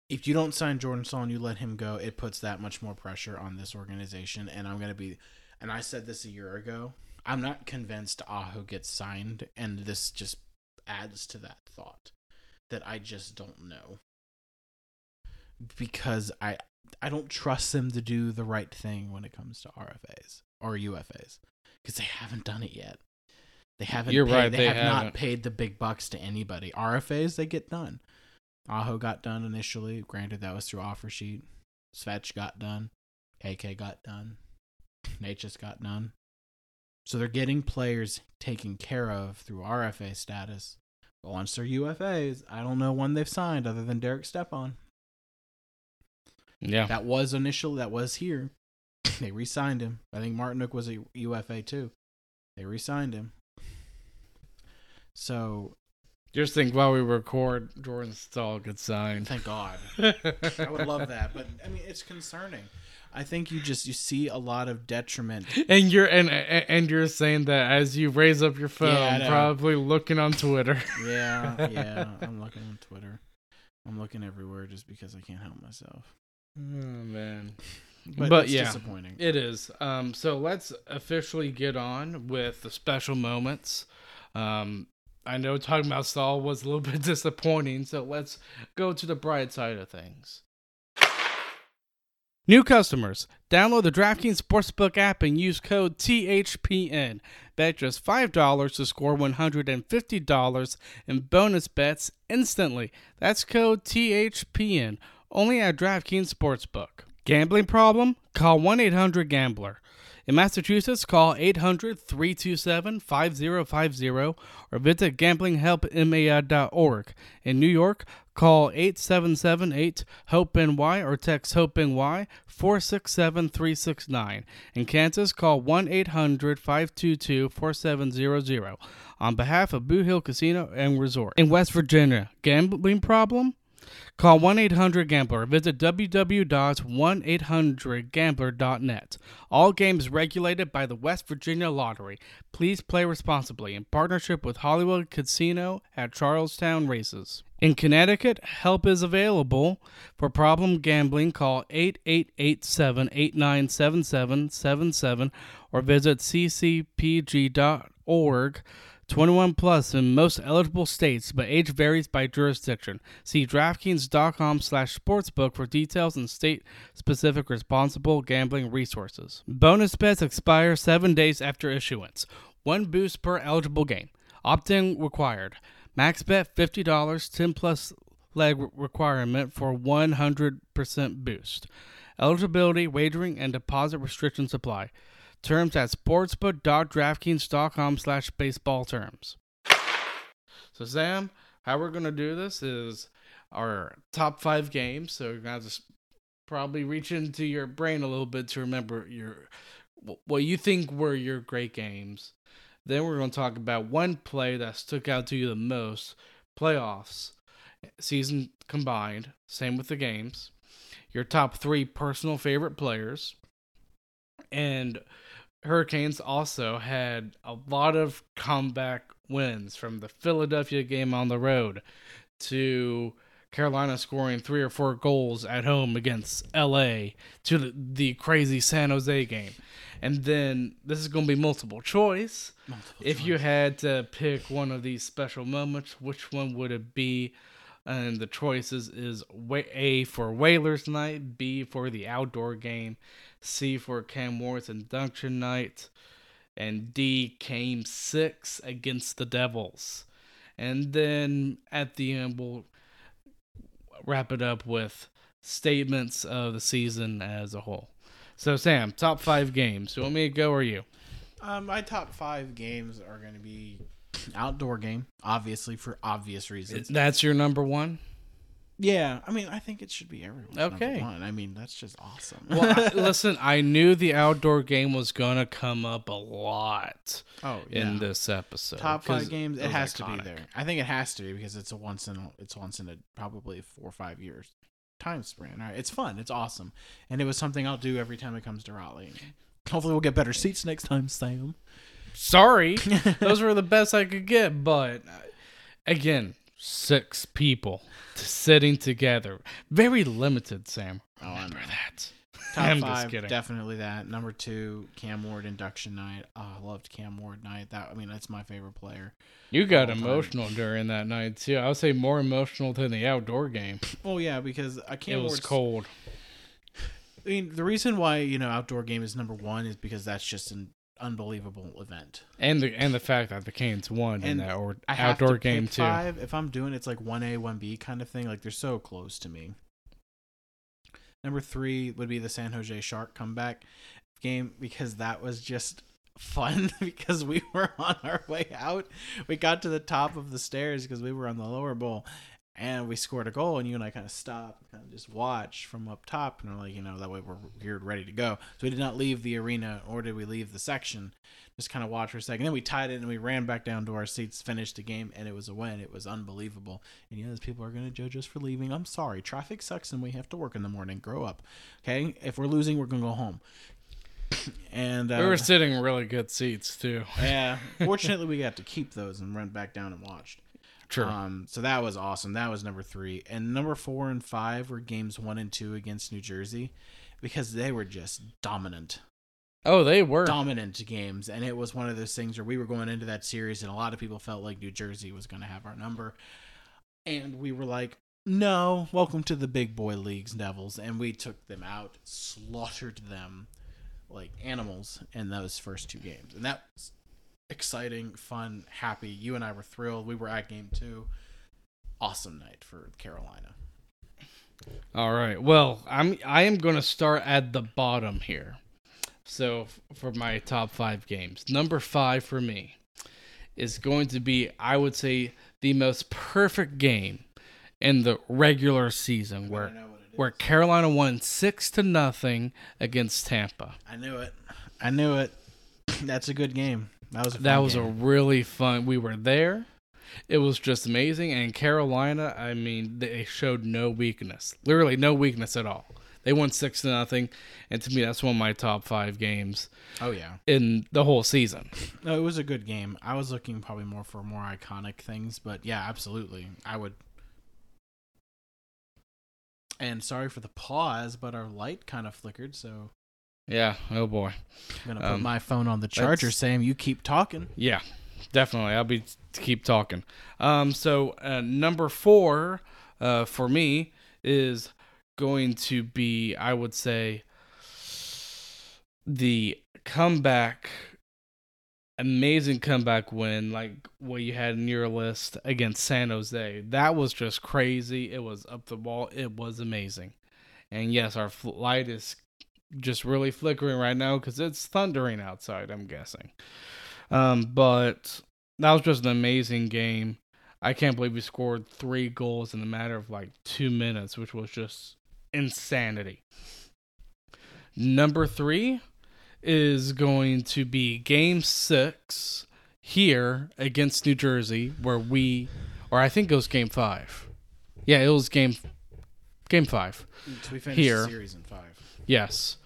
[SPEAKER 1] If you don't sign Jordan Staal and you let him go, it puts that much more pressure on this organization. And I'm gonna be, and I said this a year ago. I'm not convinced Aho gets signed, and this just adds to that thought that I just don't know because I I don't trust them to do the right thing when it comes to RFAs or UFAs. because they haven't done it yet. They haven't.
[SPEAKER 2] You're
[SPEAKER 1] paid,
[SPEAKER 2] right,
[SPEAKER 1] They,
[SPEAKER 2] they
[SPEAKER 1] have not
[SPEAKER 2] haven't.
[SPEAKER 1] paid the big bucks to anybody. RFAs they get done. Aho got done initially. Granted, that was through offer sheet. Svech got done. AK got done. Necas got none. So they're getting players taken care of through RFA status. But once they're UFAs, I don't know when they've signed other than Derek Stepan.
[SPEAKER 2] Yeah.
[SPEAKER 1] That was initial. That was here. They re-signed him. I think Martinook was a UFA too. They re-signed him. So
[SPEAKER 2] Just think while we record, Jordan Staal gets signed.
[SPEAKER 1] thank God. I would love that, but I mean, it's concerning. I think you just you see a lot of detriment.
[SPEAKER 2] And you're and and you're saying that as you raise up your phone,
[SPEAKER 1] Yeah,
[SPEAKER 2] probably looking on Twitter.
[SPEAKER 1] Yeah, yeah. I'm looking on Twitter. I'm looking everywhere just because I can't help myself.
[SPEAKER 2] Oh man.
[SPEAKER 1] But,
[SPEAKER 2] But
[SPEAKER 1] it's
[SPEAKER 2] yeah.
[SPEAKER 1] disappointing.
[SPEAKER 2] It is. Um, so let's officially get on with the special moments. Um, I know talking about Saul was a little bit disappointing, so let's go to the bright side of things. New customers, download the DraftKings Sportsbook app and use code THPN. Bet just $5 to score $150 in bonus bets instantly. That's code THPN, only at DraftKings Sportsbook. Gambling problem? Call 1 800 Gambler. In Massachusetts, call 800 327 5050 or visit gamblinghelpma.org. In New York, call 877 8 HOPE NY or text HOPE NY 467 369. In Kansas, call 1 800 522 4700 on behalf of Boot Hill Casino and Resort. In West Virginia, gambling problem? Call 1 800 Gambler. Visit www.1800Gambler.net. All games regulated by the West Virginia Lottery. Please play responsibly in partnership with Hollywood Casino at Charlestown Races. In Connecticut, help is available. For problem gambling, call 8887 897777 or visit ccpg.org. 21 plus in most eligible states, but age varies by jurisdiction. See DraftKings.com slash sportsbook for details and state-specific responsible gambling resources. Bonus bets expire seven days after issuance. One boost per eligible game. Opt-in required. Max bet $50, 10 plus leg requirement for 100% boost. Eligibility, wagering, and deposit restrictions apply. Terms at sportsbook.draftkings.com slash baseball terms. So, Sam, how we're going to do this is our top five games. So, you're going to to probably reach into your brain a little bit to remember your what you think were your great games. Then we're going to talk about one play that stuck out to you the most, playoffs, season combined, same with the games, your top three personal favorite players, and Hurricanes also had a lot of comeback wins from the Philadelphia game on the road to Carolina scoring three or four goals at home against LA to the, the crazy San Jose game. And then this is going to be multiple choice. if you had to pick one of these special moments, which one would it be? And the choices is A for Whalers night, B for the outdoor game, C for Cam Ward's induction night, and D came six against the Devils. And then at the end, we'll wrap it up with statements of the season as a whole. So, Sam, top five games. You want me to go or you?
[SPEAKER 1] Um, my top five games are going to be outdoor game, obviously for obvious reasons.
[SPEAKER 2] That's your number one?
[SPEAKER 1] yeah, I mean, I think it should be everyone.
[SPEAKER 2] Okay.
[SPEAKER 1] one. I mean, that's just awesome.
[SPEAKER 2] Well, I, listen, I knew the outdoor game was gonna come up a lot
[SPEAKER 1] oh, yeah.
[SPEAKER 2] in this episode.
[SPEAKER 1] top five games, it has to be there. I think it has to be because it's a once in a, it's once in a probably four or five years time span. All right, it's fun, it's awesome, and it was something I'll do every time it comes to Raleigh. Hopefully, we'll get better seats next time, Sam.
[SPEAKER 2] Sorry, those were the best I could get, but uh, again, six people sitting together, very limited. Sam,
[SPEAKER 1] Oh, I
[SPEAKER 2] remember that.
[SPEAKER 1] Top
[SPEAKER 2] I'm
[SPEAKER 1] five,
[SPEAKER 2] just kidding.
[SPEAKER 1] definitely that. Number two, Cam Ward induction night. Oh, I loved Cam Ward night. That I mean, that's my favorite player.
[SPEAKER 2] You got
[SPEAKER 1] All time.
[SPEAKER 2] emotional during that night too. I would say more emotional than the outdoor game.
[SPEAKER 1] Oh yeah, because I Cam
[SPEAKER 2] it was
[SPEAKER 1] Ward's-
[SPEAKER 2] cold.
[SPEAKER 1] I mean, the reason why you know outdoor game is number one is because that's just an unbelievable event.
[SPEAKER 2] And the and the fact that the Canes won in that or outdoor
[SPEAKER 1] to
[SPEAKER 2] game too.
[SPEAKER 1] Five. If I'm doing it's like one A, one B kind of thing. Like they're so close to me. Number three would be the San Jose Shark comeback game because that was just fun because we were on our way out. We got to the top of the stairs because we were on the lower bowl and we scored a goal and you and I kind of stopped kind of just watch from up top and we're like, you know, that way we're geared ready to go. So we did not leave the arena or did we leave the section. Just kind of watch for a second. Then we tied it and we ran back down to our seats, finished the game, and it was a win. It was unbelievable. And yeah those people are going to judge us for leaving. I'm sorry. Traffic sucks and we have to work in the morning. Grow up. Okay? If we're losing, we're going to go home. and uh,
[SPEAKER 2] we were sitting in really good seats too.
[SPEAKER 1] yeah, fortunately, we got to keep those and run back down and watched.
[SPEAKER 2] True.
[SPEAKER 1] Um, so that was awesome. That was number three, and number four and five were games one and two against New Jersey, because they were just dominant,
[SPEAKER 2] oh, they were.
[SPEAKER 1] dominant games, and it was one of those things where we were going into that series, and a lot of people felt like New Jersey was going to have our number, and we were like, no, welcome to the big boy leagues, Devils, and we took them out, slaughtered them like animals in those first two games, and that was exciting, fun, happy. You and I were thrilled. We were at game two. Awesome night for Carolina.
[SPEAKER 2] All right. Well, I'm I am going to start at the bottom here. So for my top 5 games, number 5 for me is going to be I would say the most perfect game in the regular season where
[SPEAKER 1] know what it
[SPEAKER 2] where Carolina won 6 to nothing against Tampa.
[SPEAKER 1] I knew it. I knew it. That's a good game. That was a
[SPEAKER 2] That was a really fun. We were there. It was just amazing. And Carolina, I mean, they showed no weakness. Literally no weakness at all. They won six to nothing, and to me, that's one of my top five games
[SPEAKER 1] oh yeah.
[SPEAKER 2] in the whole season.
[SPEAKER 1] No, it was a good game. I was looking probably more for more iconic things, but yeah, absolutely. I would. And sorry for the pause, but our light kind of flickered, so
[SPEAKER 2] Yeah. Oh boy.
[SPEAKER 1] I'm gonna put
[SPEAKER 2] Um,
[SPEAKER 1] my phone on the charger, Sam. You keep talking.
[SPEAKER 2] Yeah, definitely. I'll be keep talking. Um, so uh, number four uh, for me is going to be, I would say, the comeback, amazing comeback win, like what you had in your list against San Jose. That was just crazy. It was up the wall. It was amazing. And yes, our fl- light is just really flickering right now because it's thundering outside. I'm guessing. Um, but that was just an amazing game. I can't believe we scored three goals in a matter of like two minutes, which was just insanity. Number three is going to be game six here against New Jersey, where we, or I think it was game five. Yeah, it was game game five.
[SPEAKER 1] So we finished
[SPEAKER 2] Here.
[SPEAKER 1] the series in five.
[SPEAKER 2] Yes.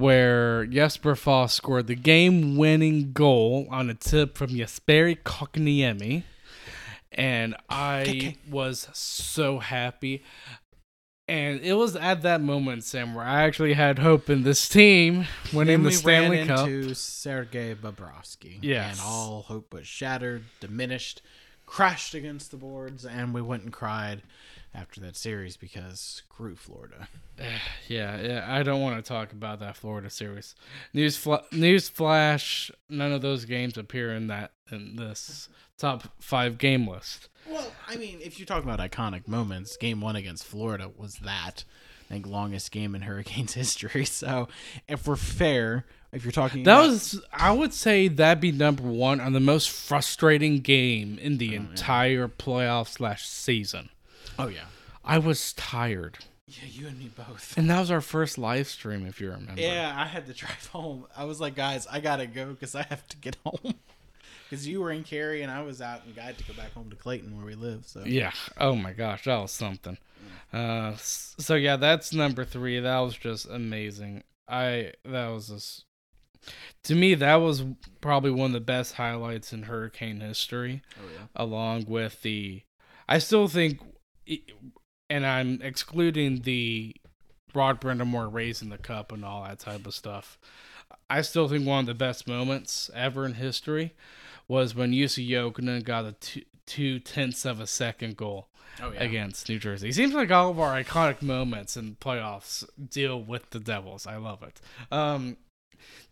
[SPEAKER 2] Where Jesper Fast scored the game winning goal on a tip from Jesperi Kotkaniemi. And I
[SPEAKER 1] KK.
[SPEAKER 2] was so happy. And it was at that moment, Sam, where I actually had hope in this team winning
[SPEAKER 1] Then
[SPEAKER 2] the
[SPEAKER 1] we
[SPEAKER 2] Stanley
[SPEAKER 1] ran
[SPEAKER 2] Cup.
[SPEAKER 1] into Sergei Bobrovsky.
[SPEAKER 2] Yes.
[SPEAKER 1] And all hope was shattered, diminished, crashed against the boards, and we went and cried after that series because screw Florida.
[SPEAKER 2] Yeah, yeah, I don't want to talk about that Florida series. News fl- news flash, none of those games appear in that in this top 5 game list.
[SPEAKER 1] Well, I mean, if you're talking about iconic moments, game one against Florida was that. I think longest game in Hurricanes history. So, if we're fair, if you're talking
[SPEAKER 2] That
[SPEAKER 1] about-
[SPEAKER 2] was, I would say, that'd be number one on the most frustrating game in the oh, entire playoff slash season.
[SPEAKER 1] Oh yeah,
[SPEAKER 2] I was tired,
[SPEAKER 1] yeah, you and me both.
[SPEAKER 2] and that was our first live stream, if you remember.
[SPEAKER 1] Yeah, I had to drive home. I was like, guys, I gotta go because I have to get home. Because you were in Cary and I was out, and I had to go back home to Clayton where we live. So
[SPEAKER 2] Yeah. Oh my gosh, that was something. Uh, so yeah, that's number three. That was just amazing. I that was just to me that was probably one of the best highlights in Hurricane history.
[SPEAKER 1] oh yeah,
[SPEAKER 2] along with the I still think and I'm excluding the Rod Brind'Amour raising the cup and all that type of stuff. I still think one of the best moments ever in history was when Jussi Jokinen got a two, two tenths of a second goal
[SPEAKER 1] oh yeah.
[SPEAKER 2] against New Jersey. It seems like all of our iconic moments in playoffs deal with the Devils. I love it. Um,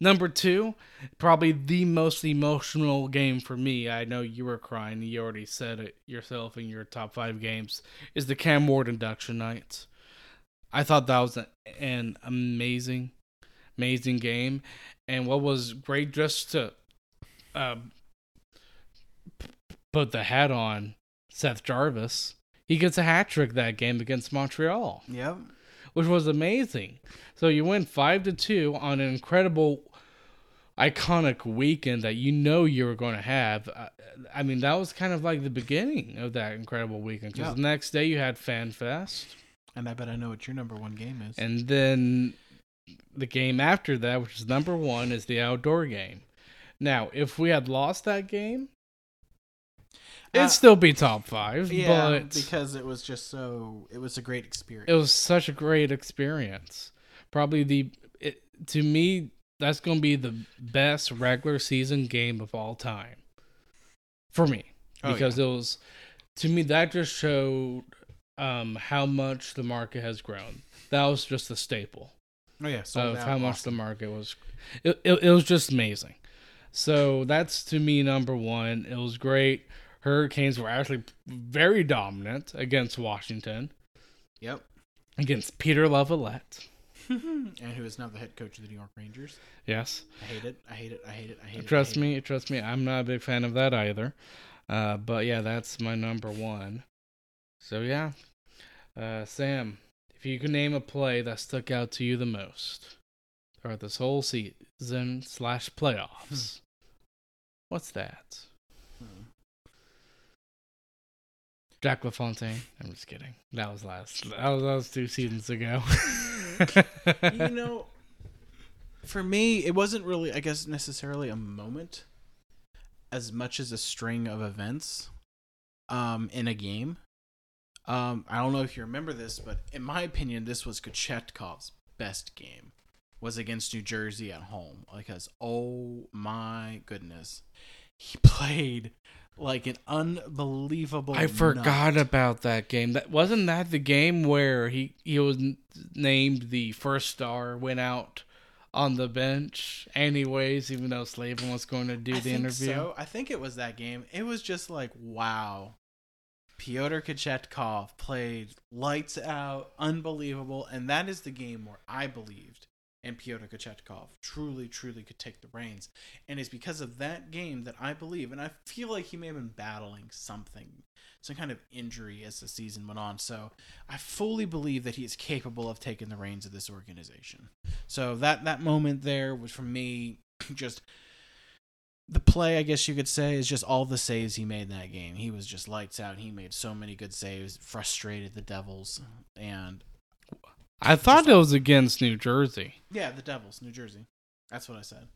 [SPEAKER 2] Number two, probably the most emotional game for me. I know you were crying. You already said it yourself in your top five games. Is the Cam Ward induction night. I thought that was an amazing, amazing game, and what was great just to uh, put the hat on Seth Jarvis. He gets a hat trick that game against Montreal
[SPEAKER 1] Yep.
[SPEAKER 2] Which was amazing. So you win five to two on an incredible, iconic weekend that you know you were going to have. I, I mean, that was kind of like the beginning of that incredible weekend. Because
[SPEAKER 1] Yeah.
[SPEAKER 2] the next day you had Fan Fest,
[SPEAKER 1] And I bet I know what your number one game is.
[SPEAKER 2] and then the game after that, which is number one, is the outdoor game. Now, if we had lost that game, it'd
[SPEAKER 1] Uh,
[SPEAKER 2] still be top five.
[SPEAKER 1] yeah,
[SPEAKER 2] but
[SPEAKER 1] because it was just so. It was a great experience.
[SPEAKER 2] it was such a great experience. Probably the it, to me that's going to be the best regular season game of all time for me
[SPEAKER 1] Oh,
[SPEAKER 2] because it was to me that just showed um, how much the market has grown. That was just a staple
[SPEAKER 1] oh yeah, so
[SPEAKER 2] of how much the market was. It, it, it was just amazing. So that's to me number one. It was great. Hurricanes were actually very dominant against Washington,
[SPEAKER 1] Yep.
[SPEAKER 2] against Peter Laviolette.
[SPEAKER 1] and who is now the head coach of the New York Rangers.
[SPEAKER 2] Yes.
[SPEAKER 1] I hate it. I hate it. I hate it. I hate it.
[SPEAKER 2] Trust me, trust me, I'm not a big fan of that either. Uh, but yeah, that's my number one. So yeah, uh, Sam, if you could name a play that stuck out to you the most throughout this whole season slash playoffs, what's that?
[SPEAKER 1] it. Hmm.
[SPEAKER 2] Jack LaFontaine. I'm just kidding. That was last. That was, that was two seasons ago.
[SPEAKER 1] you know, for me, it wasn't really, I guess, necessarily a moment as much as a string of events um, in a game. Um, I don't know if you remember this, but in my opinion, this was Kochetkov's best game. Was against New Jersey at home because oh my goodness, he played like an unbelievable.
[SPEAKER 2] I forgot
[SPEAKER 1] nut.
[SPEAKER 2] about that game. That wasn't that the game where he he was named the first star, went out on the bench anyways, even though Slavin was going to do
[SPEAKER 1] I
[SPEAKER 2] the
[SPEAKER 1] think
[SPEAKER 2] interview.
[SPEAKER 1] So I think it was that game. It was just like wow. Pyotr Kochetkov played lights out, unbelievable, and that is the game where I believed and Pyotr Kochetkov truly, truly could take the reins. And it's because of that game that I believe, and I feel like he may have been battling something, some kind of injury as the season went on. So I fully believe that he is capable of taking the reins of this organization. So that that moment there was for me just the play, I guess you could say, is just all the saves he made in that game. He was just lights out. He made so many good saves, frustrated the Devils, and
[SPEAKER 2] I thought it was against New Jersey.
[SPEAKER 1] yeah, the Devils, New Jersey. That's what I said.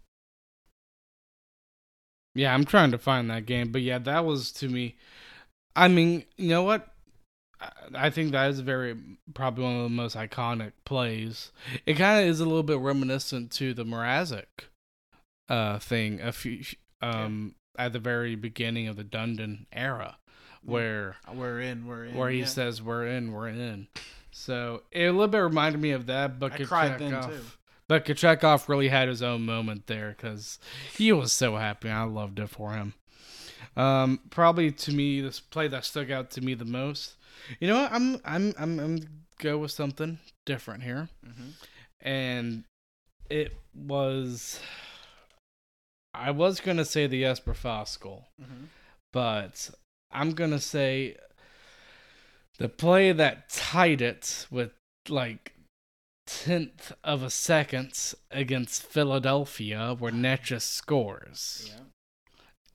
[SPEAKER 2] Yeah, I'm trying to find that game, but yeah, that was to me. I mean, you know what? I- think that is very probably one of the most iconic plays. It kind of is a little bit reminiscent to the Mrazek uh thing a few um at the very beginning of the Dundon era where
[SPEAKER 1] We're in. We're in.
[SPEAKER 2] where he
[SPEAKER 1] yeah.
[SPEAKER 2] says we're in, we're in. So it a little bit reminded me of that, but
[SPEAKER 1] I cried then,
[SPEAKER 2] Kochetkov-
[SPEAKER 1] too.
[SPEAKER 2] But Kochetkov really had his own moment there because he was so happy. I loved it for him. Um, probably to me, this play that stuck out to me the most. You know what? I'm I'm I'm I'm go with something different here,
[SPEAKER 1] Mhm.
[SPEAKER 2] and it was. I was gonna say the Esper Foskal,
[SPEAKER 1] Mhm.
[SPEAKER 2] but I'm gonna say the play that tied it with like tenth of a second against Philadelphia, where Necas scores,
[SPEAKER 1] Yeah.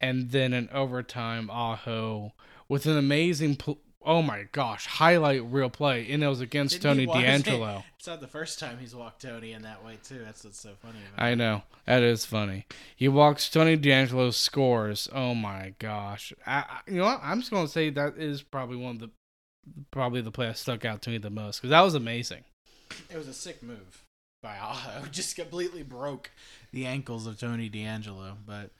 [SPEAKER 2] and then in overtime, Aho with an amazing. Pl- oh my gosh, highlight reel play, and it was against
[SPEAKER 1] Didn't
[SPEAKER 2] Tony DeAngelo.
[SPEAKER 1] It's not the first time he's walked Tony in that way too. That's what's so funny. About
[SPEAKER 2] I know that is funny. He walks Tony DeAngelo scores. Oh my gosh! I, I- you know what? I'm just gonna say that is probably one of the probably the play that stuck out to me the most because that was amazing.
[SPEAKER 1] It was a sick move by Aho. Just completely broke the ankles of Tony DeAngelo, but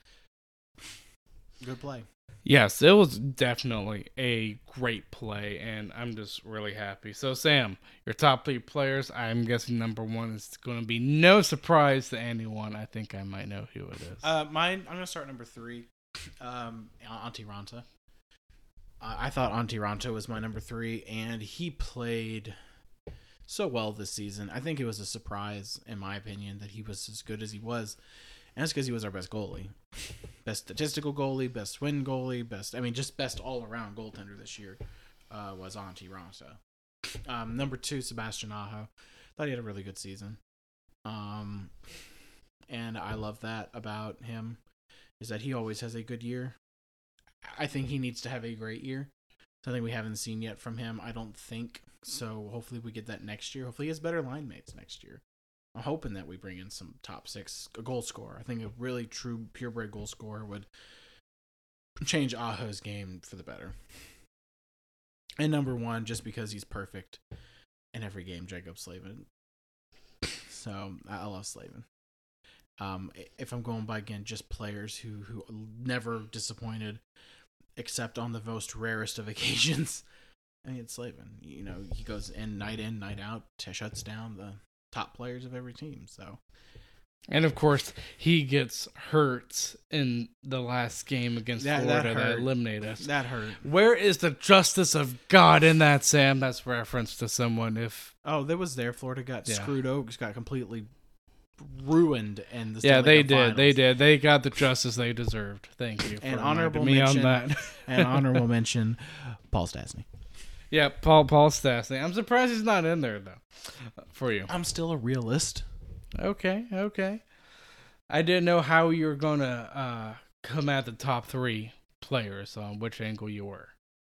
[SPEAKER 1] good play.
[SPEAKER 2] Yes, it was definitely a great play, and I'm just really happy. So, Sam, your top three players, I'm guessing number one is going to be no surprise to anyone. I think I might know who it is.
[SPEAKER 1] Uh, mine. I'm gonna start number three. Um, Antti Raanta. I thought Antti Raanta was my number three, and he played so well this season. I think it was a surprise, in my opinion, that he was as good as he was, and that's because he was our best goalie, best statistical goalie, best win goalie, best. I mean, just best all around goaltender this year uh, was Antti Raanta. Um, number two, Sebastian Aho. Thought he had a really good season. Um, and I love that about him is that he always has a good year. I think he needs to have a great year. Something we haven't seen yet from him, I don't think. So hopefully we get that next year. Hopefully he has better line mates next year. I'm hoping that we bring in some top six a goal scorer. I think a really true purebred goal scorer would change Aho's game for the better. And number one, just because he's perfect in every game, Jaccob Slavin. So I love Slavin. Um, if I'm going by again, just players who who never disappointed, except on the most rarest of occasions. I mean, it's Slavin. You know, he goes in night in, night out, t- shuts down the top players of every team. So
[SPEAKER 2] and of course, he gets hurt in the last game against
[SPEAKER 1] That- that
[SPEAKER 2] Florida that,
[SPEAKER 1] hurt.
[SPEAKER 2] eliminated us.
[SPEAKER 1] that hurt.
[SPEAKER 2] Where is the justice of God in that, Sam? That's reference to someone if
[SPEAKER 1] Oh, that was there. Florida got
[SPEAKER 2] Yeah.
[SPEAKER 1] screwed. Oaks got completely ruined, and the
[SPEAKER 2] yeah, they
[SPEAKER 1] Cup
[SPEAKER 2] did. They did. They got the justice they deserved. Thank you. for
[SPEAKER 1] And honorable
[SPEAKER 2] me on
[SPEAKER 1] mention-
[SPEAKER 2] that.
[SPEAKER 1] And honorable mention, Paul Stastny.
[SPEAKER 2] yeah, Paul Paul Stastny. I'm surprised he's not in there though. For you.
[SPEAKER 1] I'm still a realist.
[SPEAKER 2] Okay, okay. I didn't know how you were gonna uh, come at the top three players on which angle you were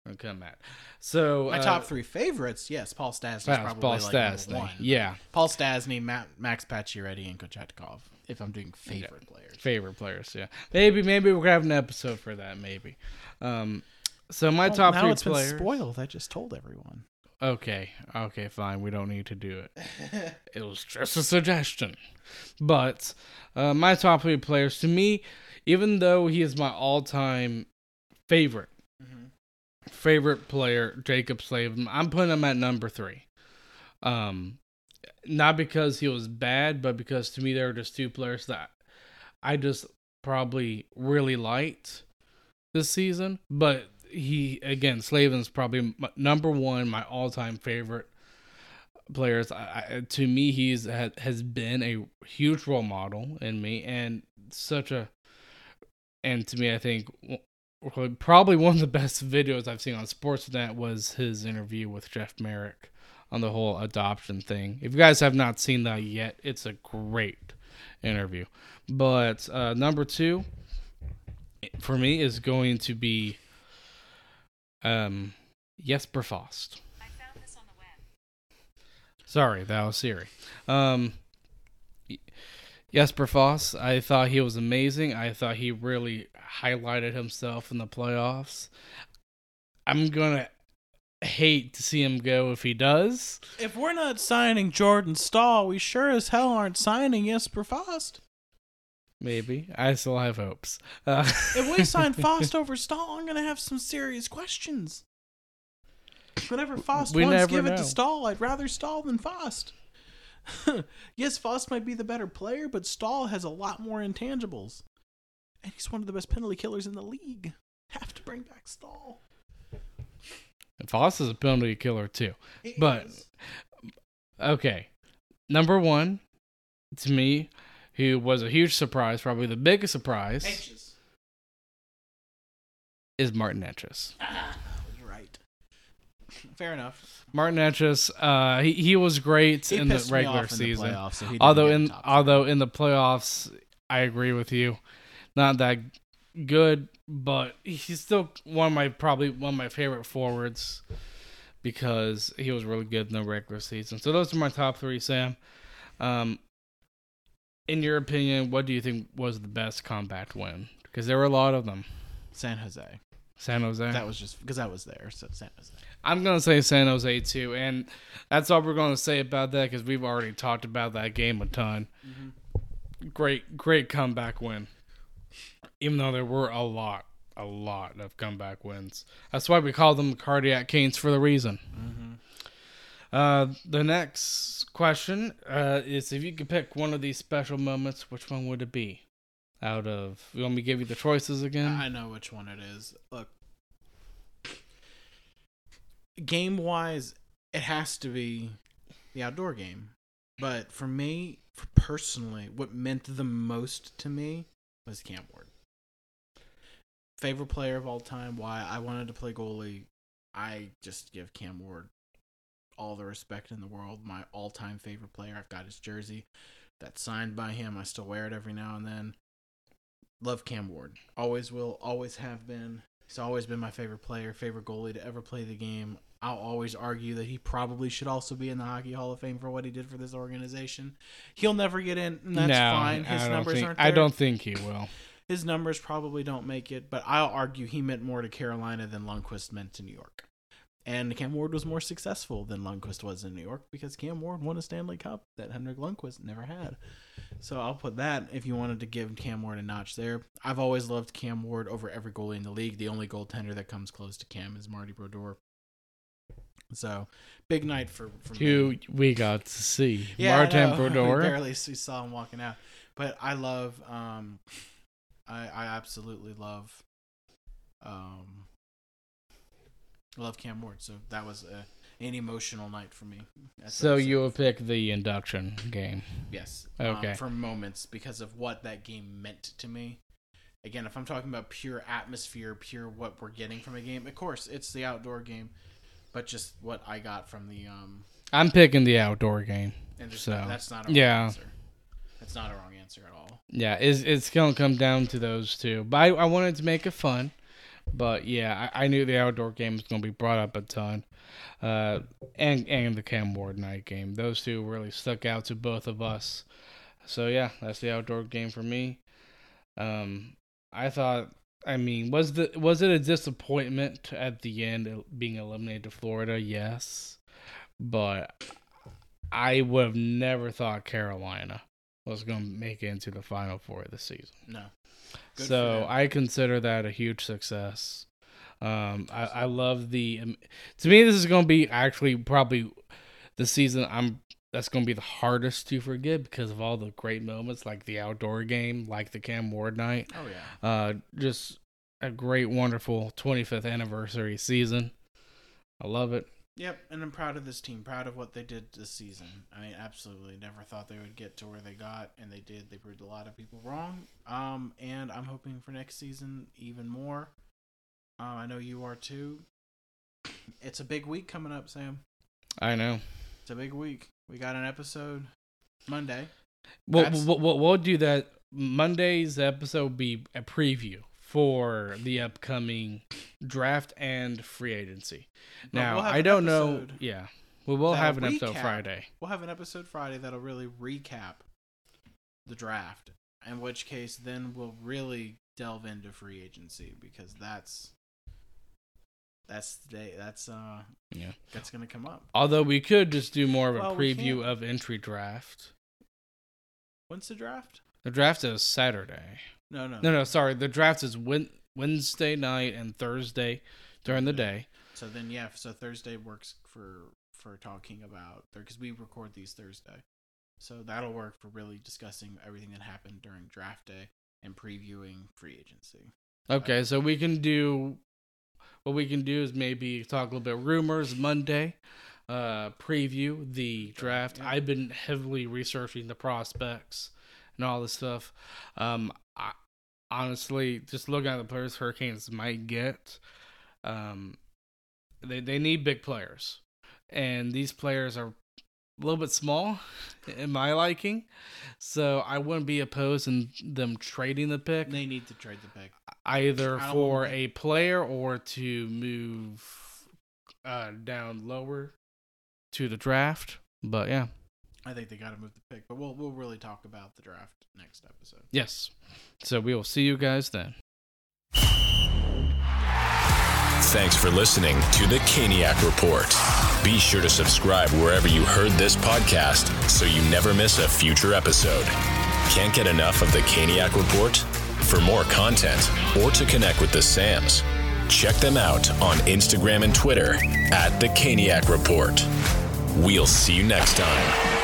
[SPEAKER 2] gonna come at. So
[SPEAKER 1] My
[SPEAKER 2] uh,
[SPEAKER 1] top three favorites, yes, Paul Stastny is probably
[SPEAKER 2] Paul
[SPEAKER 1] like number one.
[SPEAKER 2] Yeah,
[SPEAKER 1] Paul Stastny, Matt, Max Pacioretty, and Kochetkov. If I'm doing favorite players,
[SPEAKER 2] favorite players. Yeah, maybe maybe we'll have an episode for that. Maybe. Um, so my
[SPEAKER 1] Well,
[SPEAKER 2] top
[SPEAKER 1] now
[SPEAKER 2] three
[SPEAKER 1] it's
[SPEAKER 2] players.
[SPEAKER 1] been spoiled. I just told everyone.
[SPEAKER 2] Okay, okay, fine. We don't need to do it. it was just a suggestion. But uh, my top three players, to me, even though he is my all-time favorite, favorite player, Jaccob Slavin, I'm putting him at number three. Um, not because he was bad, but because to me there are just two players that I just probably really liked this season. But he again, Slavin's probably m- number one, my all-time favorite players. I, I, to me, he's ha, has been a huge role model in me, and such a. And to me, I think probably one of the best videos I've seen on Sportsnet was his interview with Jeff Marek on the whole adoption thing. If you guys have not seen that yet, it's a great interview. But uh, number two for me is going to be um, Jesper Fast.
[SPEAKER 4] I found this on the web.
[SPEAKER 2] Sorry, that was Siri. Um, Jesper Fast, I thought he was amazing. I thought he really highlighted himself in the playoffs. I'm gonna hate to see him go if he does.
[SPEAKER 1] If we're not signing Jordan Staal, we sure as hell aren't signing Jesper Fast.
[SPEAKER 2] Maybe I still have hopes. Uh,
[SPEAKER 1] If we sign Fast over Staal, I'm gonna have some serious questions. Whenever Fast
[SPEAKER 2] We
[SPEAKER 1] wants, give it to Staal. I'd rather Staal than Fast. yes, Fast might be the better player, but Staal has a lot more intangibles, and he's one of the best penalty killers in the league. Have to bring back Staal.
[SPEAKER 2] And Fast is a penalty killer too.
[SPEAKER 1] He
[SPEAKER 2] But-
[SPEAKER 1] is.
[SPEAKER 2] Okay, number one to me, who was a huge surprise, probably the biggest surprise,
[SPEAKER 1] Anxious.
[SPEAKER 2] is Martin
[SPEAKER 1] Necas. Right. Ah. Fair enough.
[SPEAKER 2] Martin Necas, uh, he he was great
[SPEAKER 1] He
[SPEAKER 2] in the regular
[SPEAKER 1] in the
[SPEAKER 2] season.
[SPEAKER 1] playoffs, so
[SPEAKER 2] although in although in the playoffs, I agree with you, not that good, but he's still one of my probably one of my favorite forwards because he was really good in the regular season. So those are my top three, Sam. Um, in your opinion, what do you think was the best compact win? Because there were a lot of them.
[SPEAKER 1] San Jose.
[SPEAKER 2] San Jose.
[SPEAKER 1] That was just because I was there. So San Jose.
[SPEAKER 2] I'm gonna say San Jose too, and that's all we're gonna say about that because we've already talked about that game a ton. Great, great comeback win. Even though there were a lot a lot of comeback wins. That's why we call them cardiac canes for the reason. Uh, the next question uh, is if you could pick one of these special moments, which one would it be? Out of, you want me to give you the choices again?
[SPEAKER 1] I know which one it is. Look, game wise, it has to be the outdoor game. But for me, for personally, what meant the most to me was Cam Ward. Favorite player of all time. Why I wanted to play goalie. I just give Cam Ward all the respect in the world. My all time favorite player. I've got his jersey that's signed by him. I still wear it every now and then. Love Cam Ward. Always will, always have been. He's always been my favorite player, favorite goalie to ever play the game. I'll always argue that he probably should also be in the Hockey Hall of Fame for what he did for this organization. He'll never get in, and that's
[SPEAKER 2] no,
[SPEAKER 1] fine. His
[SPEAKER 2] I
[SPEAKER 1] numbers
[SPEAKER 2] think,
[SPEAKER 1] aren't there.
[SPEAKER 2] I don't think he will.
[SPEAKER 1] His numbers probably don't make it, but I'll argue he meant more to Carolina than Lundqvist meant to New York. And Cam Ward was more successful than Lundqvist was in New York because Cam Ward won a Stanley Cup that Henrik Lundqvist never had. So I'll put that if you wanted to give Cam Ward a notch there. I've always loved Cam Ward over every goalie in the league. The only goaltender that comes close to Cam is Marty Brodeur. So big night for, for me.
[SPEAKER 2] We got to see.
[SPEAKER 1] Yeah,
[SPEAKER 2] Martin. Brodeur.
[SPEAKER 1] We barely saw him walking out, but I love. Um, I I absolutely love. Um, love Cam Ward, so that was a, an emotional night for me. That's
[SPEAKER 2] So you will pick the induction game.
[SPEAKER 1] yes,
[SPEAKER 2] Okay.
[SPEAKER 1] um, for moments because of what that game meant to me. Again, if I'm talking about pure atmosphere, pure what we're getting from a game, of course it's the outdoor game, but just what I got from the um,
[SPEAKER 2] I'm picking the outdoor game.
[SPEAKER 1] and just
[SPEAKER 2] So,
[SPEAKER 1] that's not a wrong
[SPEAKER 2] yeah.
[SPEAKER 1] answer. That's not a wrong answer at all.
[SPEAKER 2] Yeah, it's it's gonna come down to those two. But I, I wanted to make it fun. But yeah, I, I knew the outdoor game was gonna be brought up a ton. Uh, and and the Cam Ward night game. Those two really stuck out to both of us. So yeah, that's the outdoor game for me. Um, I thought. I mean, was the was it a disappointment at the end being eliminated to Florida? Yes, but I would have never thought Carolina was going to make it into the final four of the season.
[SPEAKER 1] No. Good
[SPEAKER 2] so. I consider that a huge success. Um, I, I love the. Um, to me, this is going to be actually probably the season I'm. That's going to be the hardest to forget because of all the great moments, like the outdoor game, like the Cam Ward night.
[SPEAKER 1] Oh yeah.
[SPEAKER 2] Uh, just a great, wonderful 25th anniversary season. I love it.
[SPEAKER 1] Yep, and I'm proud of this team. Proud of what they did this season. I mean, absolutely. Never thought they would get to where they got, and they did. They proved a lot of people wrong. Um, and I'm hoping for next season even more. Uh, I know you are too. It's a big week coming up, Sam.
[SPEAKER 2] I know.
[SPEAKER 1] It's a big week. We got an episode Monday.
[SPEAKER 2] We'll, we'll, we'll, we'll do that. Monday's episode will be a preview for the upcoming draft and free agency. Now, I don't know. Yeah. We will have an episode. Friday.
[SPEAKER 1] We'll have an episode Friday that'll really recap the draft. In which case, then we'll really delve into free agency because that's that's the day. That's uh
[SPEAKER 2] Yeah.
[SPEAKER 1] that's gonna come up.
[SPEAKER 2] Although we could just do more of a
[SPEAKER 1] Well,
[SPEAKER 2] preview of entry draft.
[SPEAKER 1] When's the draft?
[SPEAKER 2] The draft is Saturday.
[SPEAKER 1] No, no,
[SPEAKER 2] No, no, sorry. The draft is Wed- Wednesday night and Thursday during the day.
[SPEAKER 1] So then, yeah. So Thursday works for for talking about because we record these Thursday, so that'll work for really discussing everything that happened during draft day and previewing free agency.
[SPEAKER 2] Okay, so we can do what we can do is maybe talk a little bit rumors Monday, uh, preview the draft. I've been heavily researching the prospects and all this stuff. Um, I, honestly, just looking at the players Hurricanes might get, um, they they need big players, and these players are a little bit small in my liking. So I wouldn't be opposed in them trading the pick
[SPEAKER 1] They need to trade the pick.
[SPEAKER 2] Either for a player or to move uh, down lower to the draft. But yeah,
[SPEAKER 1] I think they got to move the pick, but we'll we'll really talk about the draft next episode.
[SPEAKER 2] yes. So we will see you guys then.
[SPEAKER 3] Thanks for listening to the Caniac Report. Be sure to subscribe wherever you heard this podcast so you never miss a future episode. Can't get enough of the Caniac Report? For more content or to connect with the Sams, check them out on Instagram and Twitter at The Caniac Report. We'll see you next time.